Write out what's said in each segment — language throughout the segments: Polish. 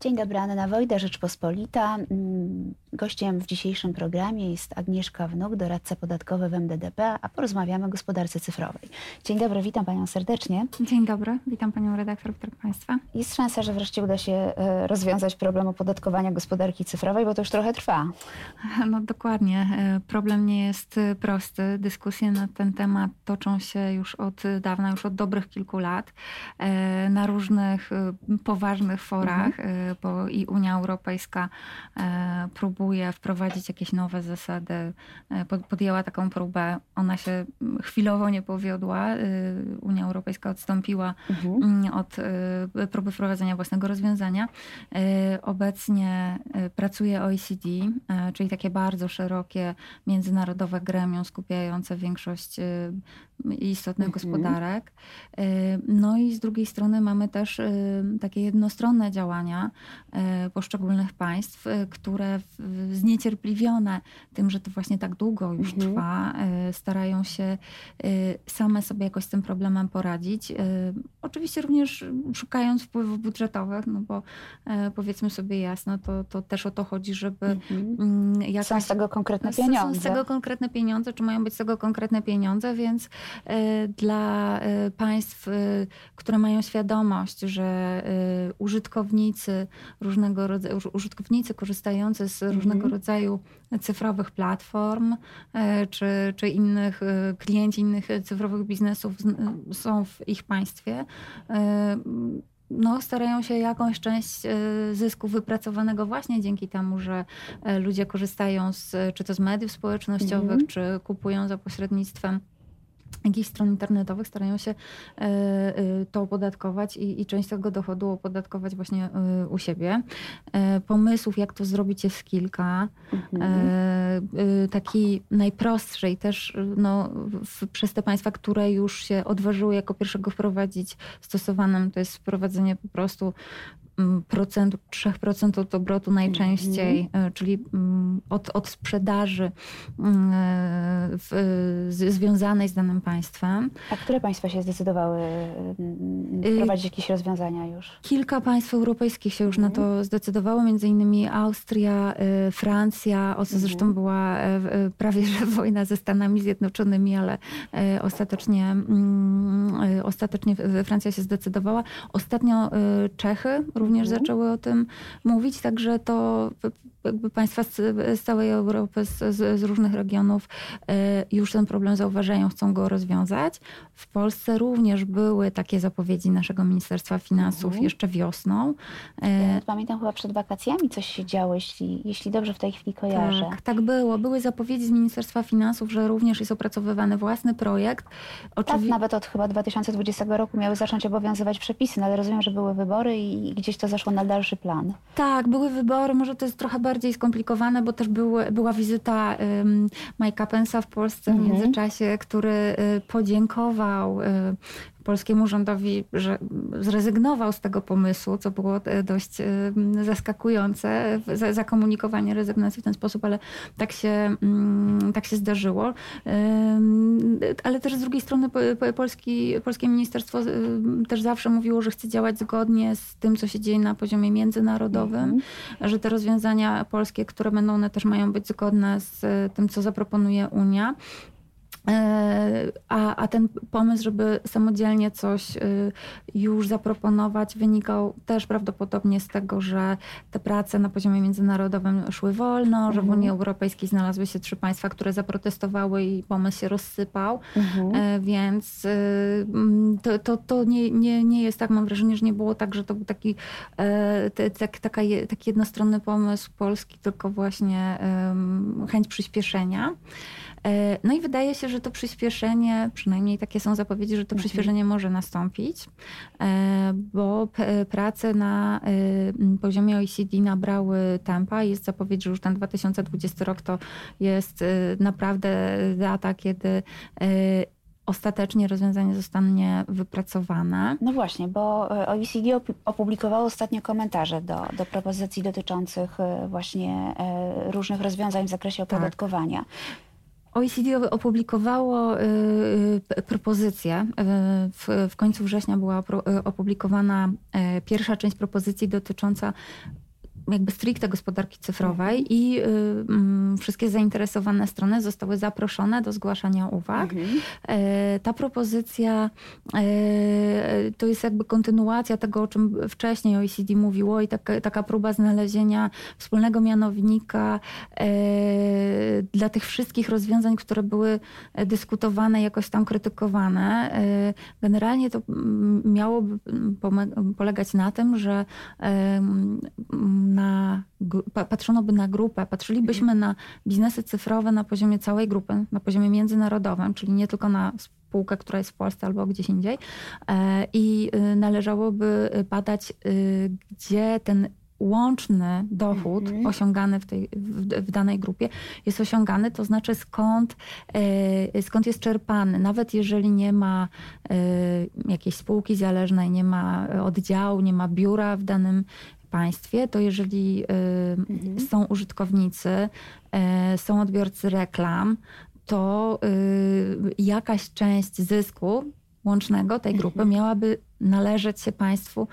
Dzień dobry, Anna Wojda, Rzeczpospolita. Mm, gościem w dzisiejszym programie jest Agnieszka Wnuk, doradca podatkowy w MDDP, a porozmawiamy o gospodarce cyfrowej. Dzień dobry, witam Panią serdecznie. Dzień dobry, witam Panią redaktor, witam Państwa. Jest szansa, że wreszcie uda się e, rozwiązać problem opodatkowania gospodarki cyfrowej, bo to już trochę trwa. No dokładnie. E, problem nie jest e, prosty. Dyskusje na ten temat toczą się już od dawna, już od dobrych kilku lat na różnych poważnych forach. Mhm bo i Unia Europejska e, próbuje wprowadzić jakieś nowe zasady. E, podjęła taką próbę. Ona się chwilowo nie powiodła. E, Unia Europejska odstąpiła mhm. Mm, od próby wprowadzenia własnego rozwiązania. Obecnie pracuje OECD, czyli takie bardzo szerokie międzynarodowe gremium skupiające większość istotnych mhm. gospodarek. No i z drugiej strony mamy też takie jednostronne działania E, poszczególnych państw, e, które zniecierpliwione tym, że to właśnie tak długo już mhm. trwa, e, starają się same sobie jakoś z tym problemem poradzić. Oczywiście również szukając wpływów budżetowych, no bo powiedzmy sobie jasno, to, to też o to chodzi, żeby mhm. Mm, jakaś, Są z tego konkretne pieniądze. Są z tego konkretne pieniądze, czy mają być z tego konkretne pieniądze, więc dla państw, które mają świadomość, że użytkownicy różnego rodzaju, użytkownicy korzystający z różnego mhm. rodzaju cyfrowych platform e, czy, czy innych e, klienci innych cyfrowych biznesów są w ich państwie e, no, starają się jakąś część zysku wypracowanego właśnie dzięki temu, że ludzie korzystają z, czy to z mediów społecznościowych, mm czy kupują za pośrednictwem jakichś stron internetowych starają się e, e, to opodatkować i, i część tego dochodu opodatkować właśnie e, u siebie. Pomysłów, jak to zrobić jest kilka. Mhm. Taki najprostszy i też no, przez te państwa, które już się odważyły jako pierwszego wprowadzić stosowanym, to jest wprowadzenie po prostu procentu, 3% od obrotu najczęściej, mm. czyli mm, od, od sprzedaży mm, w, z, związanej z danym państwem. A które państwa się zdecydowały y, wprowadzić jakieś rozwiązania już? Kilka państw europejskich się już mm. na to mhm. zdecydowało, między innymi Austria, y, Francja, o co mm. zresztą była prawie że wojna ze Stanami Zjednoczonymi, ale ostatecznie, ostatecznie Francja się zdecydowała. Ostatnio Czechy również również mhm. zaczęły o tym mówić, także to jakby państwa z, z całej Europy, z, z, różnych regionów e, już ten problem zauważają, chcą go rozwiązać. W Polsce również były takie zapowiedzi naszego Ministerstwa Finansów mhm. jeszcze wiosną. E, pamiętam chyba przed wakacjami coś się działo, jeśli, jeśli dobrze w tej chwili kojarzę. Tak, tak było. Były zapowiedzi z Ministerstwa Finansów, że również jest opracowywany własny projekt. Oczywi... Tak, nawet od chyba 2020 roku miały zacząć obowiązywać przepisy, no ale rozumiem, że były wybory i gdzieś to zaszło na dalszy plan. Tak, były wybory, może to jest trochę bardziej skomplikowane, bo też były, była wizyta um, Mike'a Pence'a w Polsce mhm. w międzyczasie, który y, podziękował y, polskiemu rządowi, że zrezygnował z tego pomysłu, co było e, dość e, zaskakujące, zakomunikowanie rezygnacji w ten sposób, ale tak się, mm, tak się zdarzyło. Ale też z drugiej strony Polski, polskie ministerstwo też zawsze mówiło, że chce działać zgodnie z tym, co się dzieje na poziomie międzynarodowym, mhm. że te rozwiązania polskie, które będą, one też mają być zgodne z tym, co zaproponuje Unia. E, a, a ten pomysł, żeby samodzielnie coś y, już zaproponować, wynikał też prawdopodobnie z tego, że te prace na poziomie międzynarodowym szły wolno, że w mhm. Unii Europejskiej znalazły się trzy państwa, które zaprotestowały i pomysł się rozsypał. Mhm. E, więc y, mm, to, to, to nie, nie, nie jest tak, mam wrażenie, że nie było tak, że to był taki, e, tak, taka, taki jednostronny pomysł polski, tylko właśnie chęć przyspieszenia. E, no i wydaje się, że to przyspieszenie, przynajmniej takie są zapowiedzi, że to mhm. przyspieszenie może nastąpić, e, bo prace na e, poziomie OECD nabrały tempa. Jest zapowiedź, że już ten 2020 rok to jest naprawdę data, kiedy ostatecznie rozwiązanie zostanie wypracowane. No właśnie, bo OECD opublikowało ostatnio komentarze do, do propozycji dotyczących właśnie różnych rozwiązań w zakresie opodatkowania. Tak. OECD opublikowało propozycję. W, w końcu września była opublikowana pierwsza część propozycji dotycząca jakby stricte gospodarki cyfrowej mhm. i y, wszystkie zainteresowane strony zostały zaproszone do zgłaszania uwag. Mhm. E, ta propozycja e, to jest jakby kontynuacja tego, o czym wcześniej OECD mówiło i taka, taka próba znalezienia wspólnego mianownika e, dla tych wszystkich rozwiązań, które były dyskutowane, jakoś tam krytykowane. Generalnie to miałoby polegać na tym, że patrzono by na grupę, patrzylibyśmy mhm. na biznesy cyfrowe na poziomie całej grupy, na poziomie międzynarodowym, czyli nie tylko na spółkę, która jest w Polsce albo gdzieś indziej. E, I y, należałoby badać, y, gdzie ten łączny dochód mhm. osiągany w, tej, w, w, danej grupie jest osiągany, to znaczy skąd, e, skąd jest czerpany. Nawet jeżeli nie ma e, jakiejś spółki zależnej, nie ma oddziału, nie ma biura w danym państwie, to jeżeli mhm. są użytkownicy, e, są odbiorcy reklam, to y, jakaś część zysku łącznego tej grupy mhm. miałaby należeć się państwu,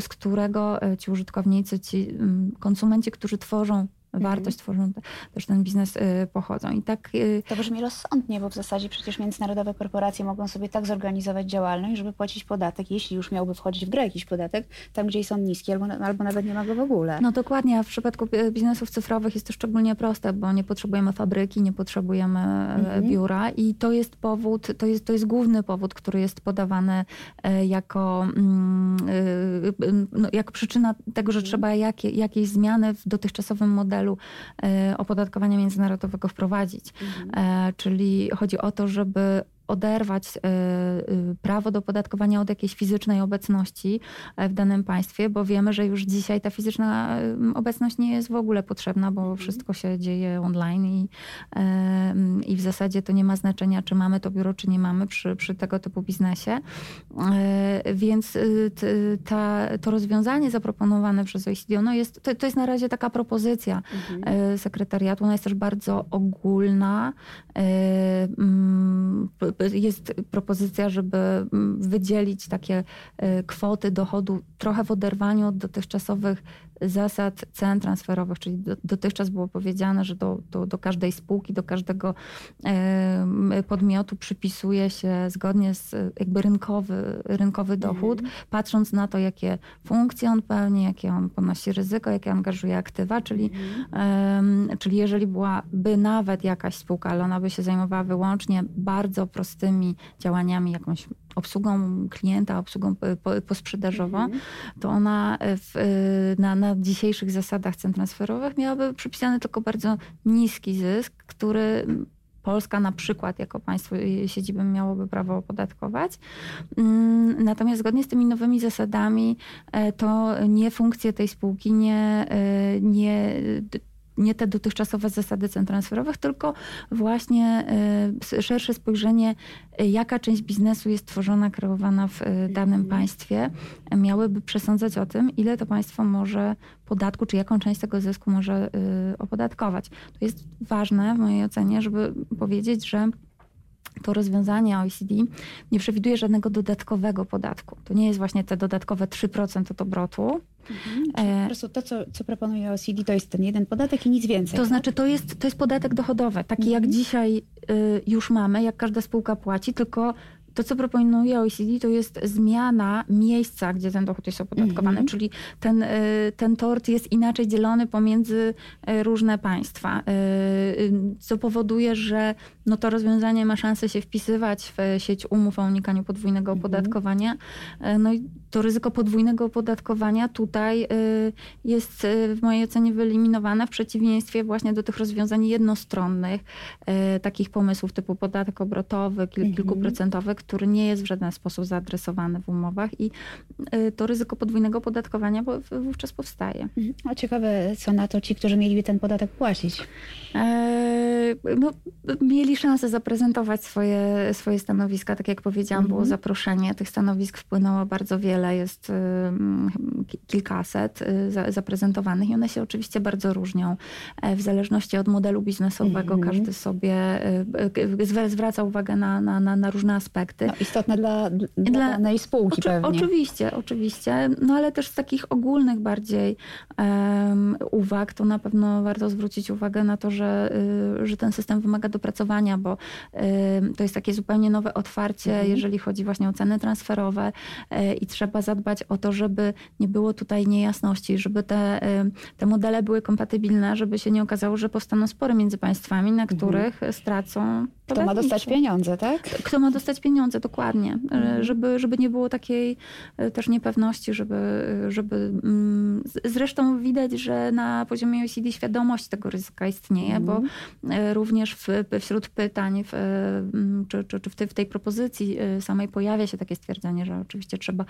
z którego ci użytkownicy, ci mm, konsumenci, którzy tworzą wartość mhm. tworzą te, też ten biznes y, pochodzą. I tak, y, to brzmi rozsądnie, bo w zasadzie przecież międzynarodowe korporacje mogą sobie tak zorganizować działalność, żeby płacić podatek, jeśli już miałby wchodzić w grę jakiś podatek, tam gdzie są niskie albo, albo nawet nie ma go w ogóle. No dokładnie, a w przypadku biznesów cyfrowych jest to szczególnie proste, bo nie potrzebujemy fabryki, nie potrzebujemy e, mhm. biura i to jest powód, to jest, to jest główny powód, który jest podawany e, jako, mm, e, no, jako przyczyna tego, że mhm. trzeba jakie, jakieś zmiany w dotychczasowym modelu celu e, opodatkowania międzynarodowego wprowadzić. Mhm. E, czyli chodzi o to, żeby oderwać e, y, prawo do podatkowania od jakiejś fizycznej obecności e, w danym państwie, bo wiemy, że już dzisiaj ta fizyczna obecność nie jest w ogóle potrzebna, bo mhm. wszystko się dzieje online i, i w zasadzie to nie ma znaczenia, czy mamy to biuro, czy nie mamy przy, przy tego typu biznesie. E, więc ta, to rozwiązanie zaproponowane przez OECD, ono jest, to, to jest na razie taka propozycja mhm. sekretariatu, ona jest też bardzo ogólna jest propozycja, żeby mm, wydzielić takie y, kwoty dochodu trochę w oderwaniu od dotychczasowych zasad cen transferowych, czyli do, dotychczas było powiedziane, że do, do, do każdej spółki, do każdego e, podmiotu przypisuje się zgodnie z jakby rynkowy, rynkowy dochód, mm. patrząc na to, jakie funkcje on pełni, jakie on ponosi ryzyko, jakie angażuje aktywa, czyli, mm. e, czyli jeżeli byłaby nawet jakaś spółka, ale ona by się zajmowała wyłącznie bardzo prostymi działaniami, jakąś obsługą klienta, obsługą posprzedażową, mm. to ona w, na, na dzisiejszych zasadach cen transferowych miałaby przypisany tylko bardzo niski zysk, który Polska na przykład jako państwo siedzibę miałoby prawo opodatkować. Mm, natomiast zgodnie z tymi nowymi zasadami e, to nie funkcje tej spółki, nie, e, nie nie te dotychczasowe zasady cen transferowych, tylko właśnie e, szersze spojrzenie, e, jaka część biznesu jest tworzona, kreowana w e, danym państwie, miałyby przesądzać o tym, ile to państwo może podatku, czy jaką część tego zysku może opodatkować. To jest ważne w mojej ocenie, żeby powiedzieć, że to rozwiązanie OECD nie przewiduje żadnego dodatkowego podatku. To nie jest właśnie te dodatkowe 3% od obrotu. Mhm. Po prostu to, co, co proponuje OECD, to jest ten jeden podatek i nic więcej. To tak? znaczy, to jest, to jest podatek dochodowy, taki mhm. jak dzisiaj y, już mamy, jak każda spółka płaci, tylko to, co proponuje OECD, to jest zmiana miejsca, gdzie ten dochód jest opodatkowany, mm -hmm. czyli ten, y, ten tort jest inaczej dzielony pomiędzy y, różne państwa, y, co powoduje, że no to rozwiązanie ma szansę się wpisywać w sieć umów o unikaniu podwójnego mhm. opodatkowania. No i to ryzyko podwójnego opodatkowania tutaj jest w mojej ocenie wyeliminowane w przeciwieństwie właśnie do tych rozwiązań jednostronnych, takich pomysłów typu podatek obrotowy, mhm. kilkuprocentowy, który nie jest w żaden sposób zaadresowany w umowach i to ryzyko podwójnego opodatkowania wówczas powstaje. Mhm. A ciekawe, co na to ci, którzy mieliby ten podatek płacić? Eee, no, mieli szansę zaprezentować swoje, swoje stanowiska. Tak jak powiedziałam, było mhm. zaproszenie. Tych stanowisk wpłynęło bardzo wiele. Jest kilkaset y, zaprezentowanych i one się oczywiście bardzo różnią. E, w zależności od modelu biznesowego mhm. każdy sobie y, y, zwraca uwagę na, na, na różne aspekty. No, istotne dla, dla, dla danej spółki pewnie. Oczywiście, oczywiście. No ale też z takich ogólnych bardziej um, uwag, to na pewno warto zwrócić uwagę na to, że, y, że ten system wymaga dopracowania, bo y, to jest takie zupełnie nowe otwarcie, mhm. jeżeli chodzi właśnie o ceny transferowe y, i trzeba zadbać o to, żeby nie było tutaj niejasności, żeby te, te modele były kompatybilne, żeby się nie okazało, że powstaną spory między państwami, na mhm. których mhm. stracą kto ma dostać pieniądze, tak? Kto ma dostać pieniądze, dokładnie. Mhm. Żeby, żeby nie było takiej też niepewności, żeby, żeby... Mm, zresztą widać, że na poziomie OECD świadomość tego ryzyka istnieje, mhm. bo e, również w, wśród pytań w, czy, czy, czy w, tej, w tej propozycji e, samej pojawia się takie stwierdzenie, że oczywiście trzeba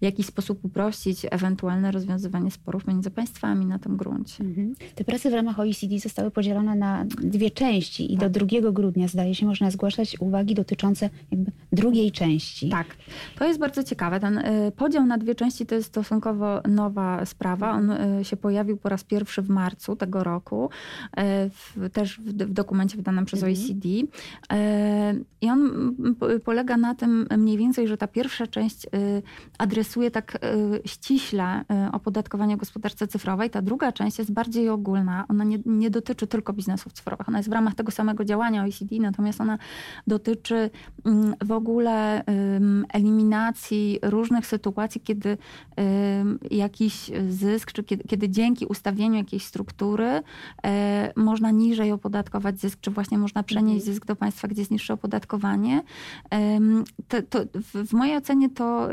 w jakiś sposób uprościć ewentualne rozwiązywanie sporów między państwami na tym gruncie. Mhm. Te prace w ramach OECD zostały podzielone na dwie części i tak. do 2 grudnia zdaje się można zgłaszać uwagi dotyczące drugiej części. Tak, to jest bardzo ciekawe. Ten y, podział na dwie części to jest stosunkowo nowa sprawa. On y, się pojawił po raz pierwszy w marcu tego roku, y, w, też w, w, dokumencie wydanym przez mhm. OECD. I on polega na tym mniej więcej, że ta pierwsza część adresuje tak ściśle opodatkowanie gospodarce cyfrowej. Ta druga część jest bardziej ogólna. Ona nie, nie dotyczy tylko biznesów cyfrowych. Ona jest w ramach tego samego działania OECD, natomiast ona dotyczy mm, w ogóle eliminacji różnych sytuacji, kiedy jakiś zysk, czy kiedy, kiedy dzięki ustawieniu jakiejś struktury e, można niżej opodatkować zysk, czy właśnie można przenieść mhm. zysk do państwa, gdzie jest niższe opodatkowanie. To, to w mojej ocenie to,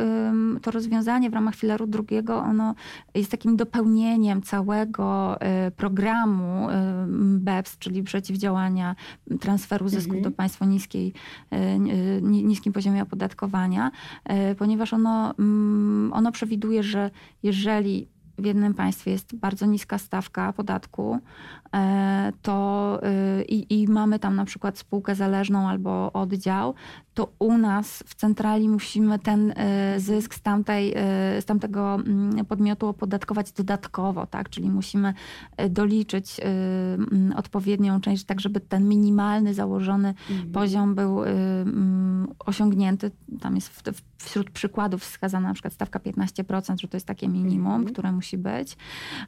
to rozwiązanie w ramach filaru drugiego, ono jest takim dopełnieniem całego e, programu BEPS, czyli przeciwdziałania transferu zysków mhm. do państwa niskiej, e, niskim poziomie opodatkowania, ponieważ ono, mm, ono przewiduje, że jeżeli w jednym państwie jest bardzo niska stawka podatku, e, to y, i, i, mamy tam na przykład spółkę zależną albo oddział, to u nas w centrali musimy ten e, zysk z, tamtej, e, z tamtego mm, podmiotu opodatkować dodatkowo, tak? Czyli musimy doliczyć mm, odpowiednią część, tak żeby ten minimalny założony mhm. poziom był mm, osiągnięty. Tam jest wśród przykładów wskazana na przykład stawka 15%, że to jest takie minimum, mhm. które musi być.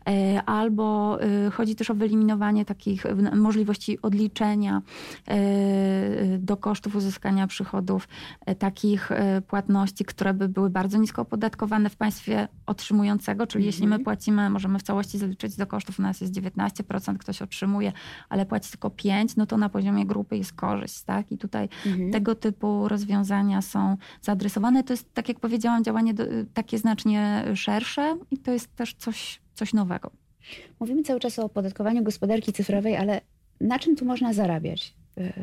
E, albo e, chodzi też o wyeliminowanie takich możliwości odliczenia e, do kosztów uzyskania przychodów takich płatności, które by były bardzo nisko opodatkowane w państwie otrzymującego, czyli jeśli my mhm. płacimy, możemy w całości zaliczyć do kosztów, u nas jest 19%, ktoś otrzymuje, ale płaci tylko 5%, no to na poziomie grupy jest korzyść, tak? I tutaj mhm. tego typu rozwiązania są zaadresowane. To jest, tak jak powiedziałam, działanie do, takie znacznie szersze i to jest też coś, coś nowego. Mówimy cały czas o opodatkowaniu gospodarki cyfrowej, ale na czym tu można zarabiać? Yy,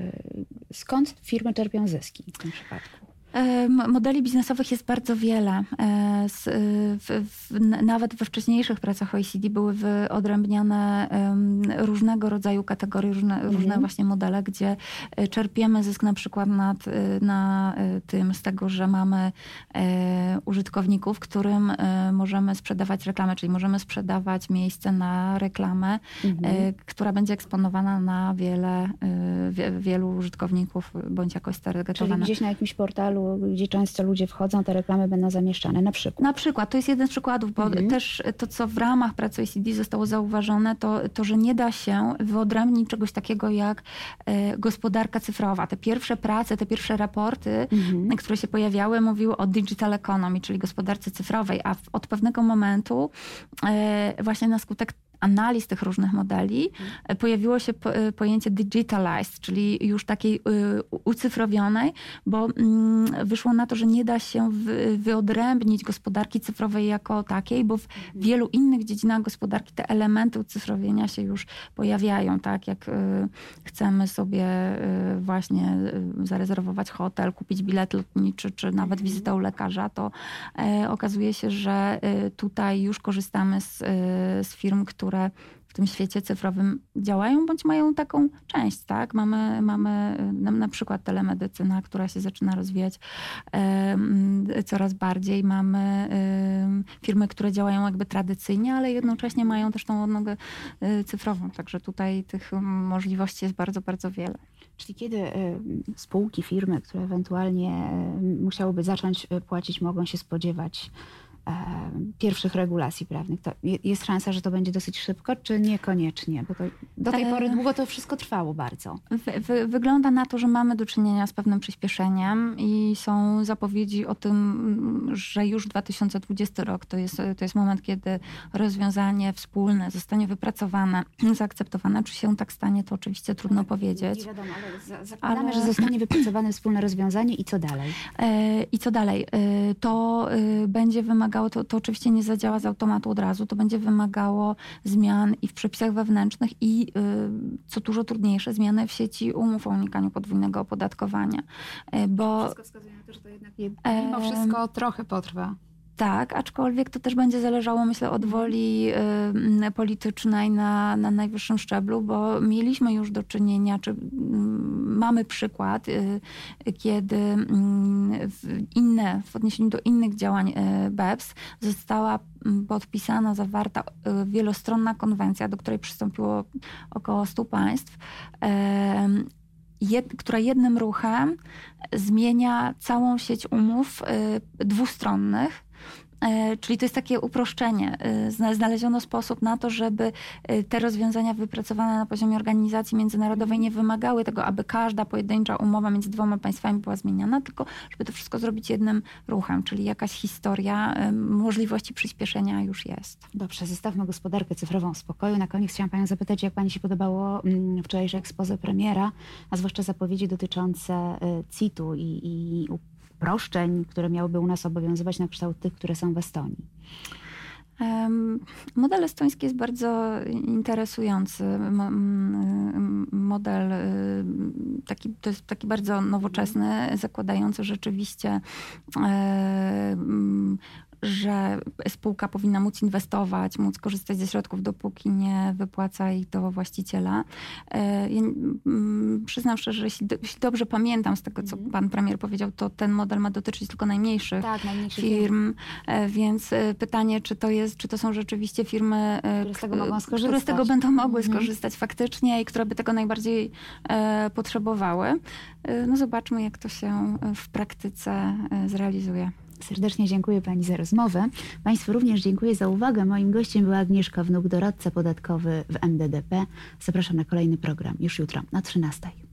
skąd firmy czerpią zyski w tym przypadku? Modeli biznesowych jest bardzo wiele. E, w, nawet we wcześniejszych pracach OECD były wyodrębniane różnego rodzaju kategorie, różne, mhm. różne właśnie modele, gdzie e, czerpiemy zysk na przykład nad, e, na tym z tego, że mamy użytkowników, którym możemy sprzedawać reklamę, czyli możemy sprzedawać miejsce na reklamę, mhm. która będzie eksponowana na wiele, wielu użytkowników bądź jakoś stargetowana. Czyli gdzieś na jakimś portalu gdzie często ludzie wchodzą, te reklamy będą zamieszczane, na przykład. Na przykład, to jest jeden z przykładów, bo mhm. też to, co w ramach pracy OECD zostało zauważone, to, to, że nie da się wyodrębnić czegoś takiego jak e, gospodarka cyfrowa. Te pierwsze prace, te pierwsze raporty, mhm. które się pojawiały, mówiły o digital economy, czyli gospodarce cyfrowej, a od pewnego momentu e, właśnie na skutek analiz tych różnych modeli mhm. pojawiło się pojęcie digitalized, czyli już takiej ucyfrowionej, bo mm, wyszło na to, że nie da się wyodrębnić gospodarki cyfrowej jako takiej, bo w mhm. wielu innych dziedzinach gospodarki te elementy ucyfrowienia się już pojawiają, tak jak chcemy sobie właśnie zarezerwować hotel, kupić bilet lotniczy, czy nawet mhm. wizytę u lekarza, to e, okazuje się, że e, tutaj już korzystamy z, e, z firm, które w tym świecie cyfrowym działają, bądź mają taką część, tak? Mamy, mamy na, na przykład telemedycyna, która się zaczyna rozwijać e, coraz bardziej. Mamy firmy, które działają jakby tradycyjnie, ale jednocześnie mają też tą odnogę e, cyfrową. Także tutaj tych możliwości jest bardzo, bardzo wiele. Czyli kiedy spółki, firmy, które ewentualnie musiałyby zacząć płacić, mogą się spodziewać pierwszych regulacji prawnych. To jest szansa, że to będzie dosyć szybko, czy niekoniecznie? Bo to, do tej pory długo to wszystko trwało bardzo. Wy, wy, wygląda na to, że mamy do czynienia z pewnym przyspieszeniem i są zapowiedzi o tym, że już 2020 rok to jest, to jest moment, kiedy rozwiązanie wspólne zostanie wypracowane, zaakceptowane. Czy się tak stanie, to oczywiście trudno powiedzieć. Nie wiadomo, ale zakładamy, ale... że zostanie wypracowane wspólne rozwiązanie i co dalej? E, I co dalej? E, to e, będzie wymagało wymagało, to, to oczywiście nie zadziała z automatu od razu, to będzie wymagało zmian i w przepisach wewnętrznych i y, co dużo trudniejsze, zmiany w sieci umów o unikaniu podwójnego opodatkowania. Y, bo, wszystko wskazuje na to, że to jednak mimo wszystko trochę potrwa. Tak, aczkolwiek to też będzie zależało, myślę, od woli y, politycznej na, na najwyższym szczeblu, bo mieliśmy już do czynienia, czy y, mamy przykład, y, kiedy mm, inne, w odniesieniu do innych działań y, BEPS została mm, podpisana, zawarta y, wielostronna konwencja, do której przystąpiło około 100 państw. Jed, która jednym ruchem zmienia całą sieć umów y, dwustronnych czyli to jest takie uproszczenie. E, znaleziono sposób na to, żeby e, te rozwiązania wypracowane na poziomie organizacji międzynarodowej nie wymagały tego, aby każda pojedyncza umowa między dwoma państwami była zmieniana, tylko żeby to wszystko zrobić jednym ruchem, czyli jakaś historia możliwości przyspieszenia już jest. Dobrze, zostawmy gospodarkę cyfrową w spokoju. Na koniec chciałam Panią zapytać, jak Pani się podobało mm, wczorajsze ekspoze premiera, a zwłaszcza zapowiedzi dotyczące CIT-u i, i uproszczeń, które miałyby u nas obowiązywać na kształt tych, które są w Estonii? Model estoński jest bardzo interesujący. Model y, taki, to jest taki bardzo nowoczesny, zakładający rzeczywiście że spółka powinna móc inwestować, móc korzystać ze środków, dopóki nie wypłaca ich do właściciela. E, ja mm, przyznam szczerze, że jeśli, jeśli dobrze pamiętam z tego, co mhm. pan premier powiedział, to ten model ma dotyczyć tylko najmniejszych, tak, najmniejszych firm, e, więc e, pytanie, czy to jest, czy to są rzeczywiście firmy, które z tego, mogą skorzystać. które z tego będą mogły mhm. skorzystać faktycznie i które by tego najbardziej potrzebowały. No zobaczmy, jak to się w praktyce zrealizuje. Serdecznie dziękuję Pani za rozmowę. Państwu również dziękuję za uwagę. Moim gościem była Agnieszka Wnuk, doradca podatkowy w MDDP. Zapraszam na kolejny program już jutro na 13.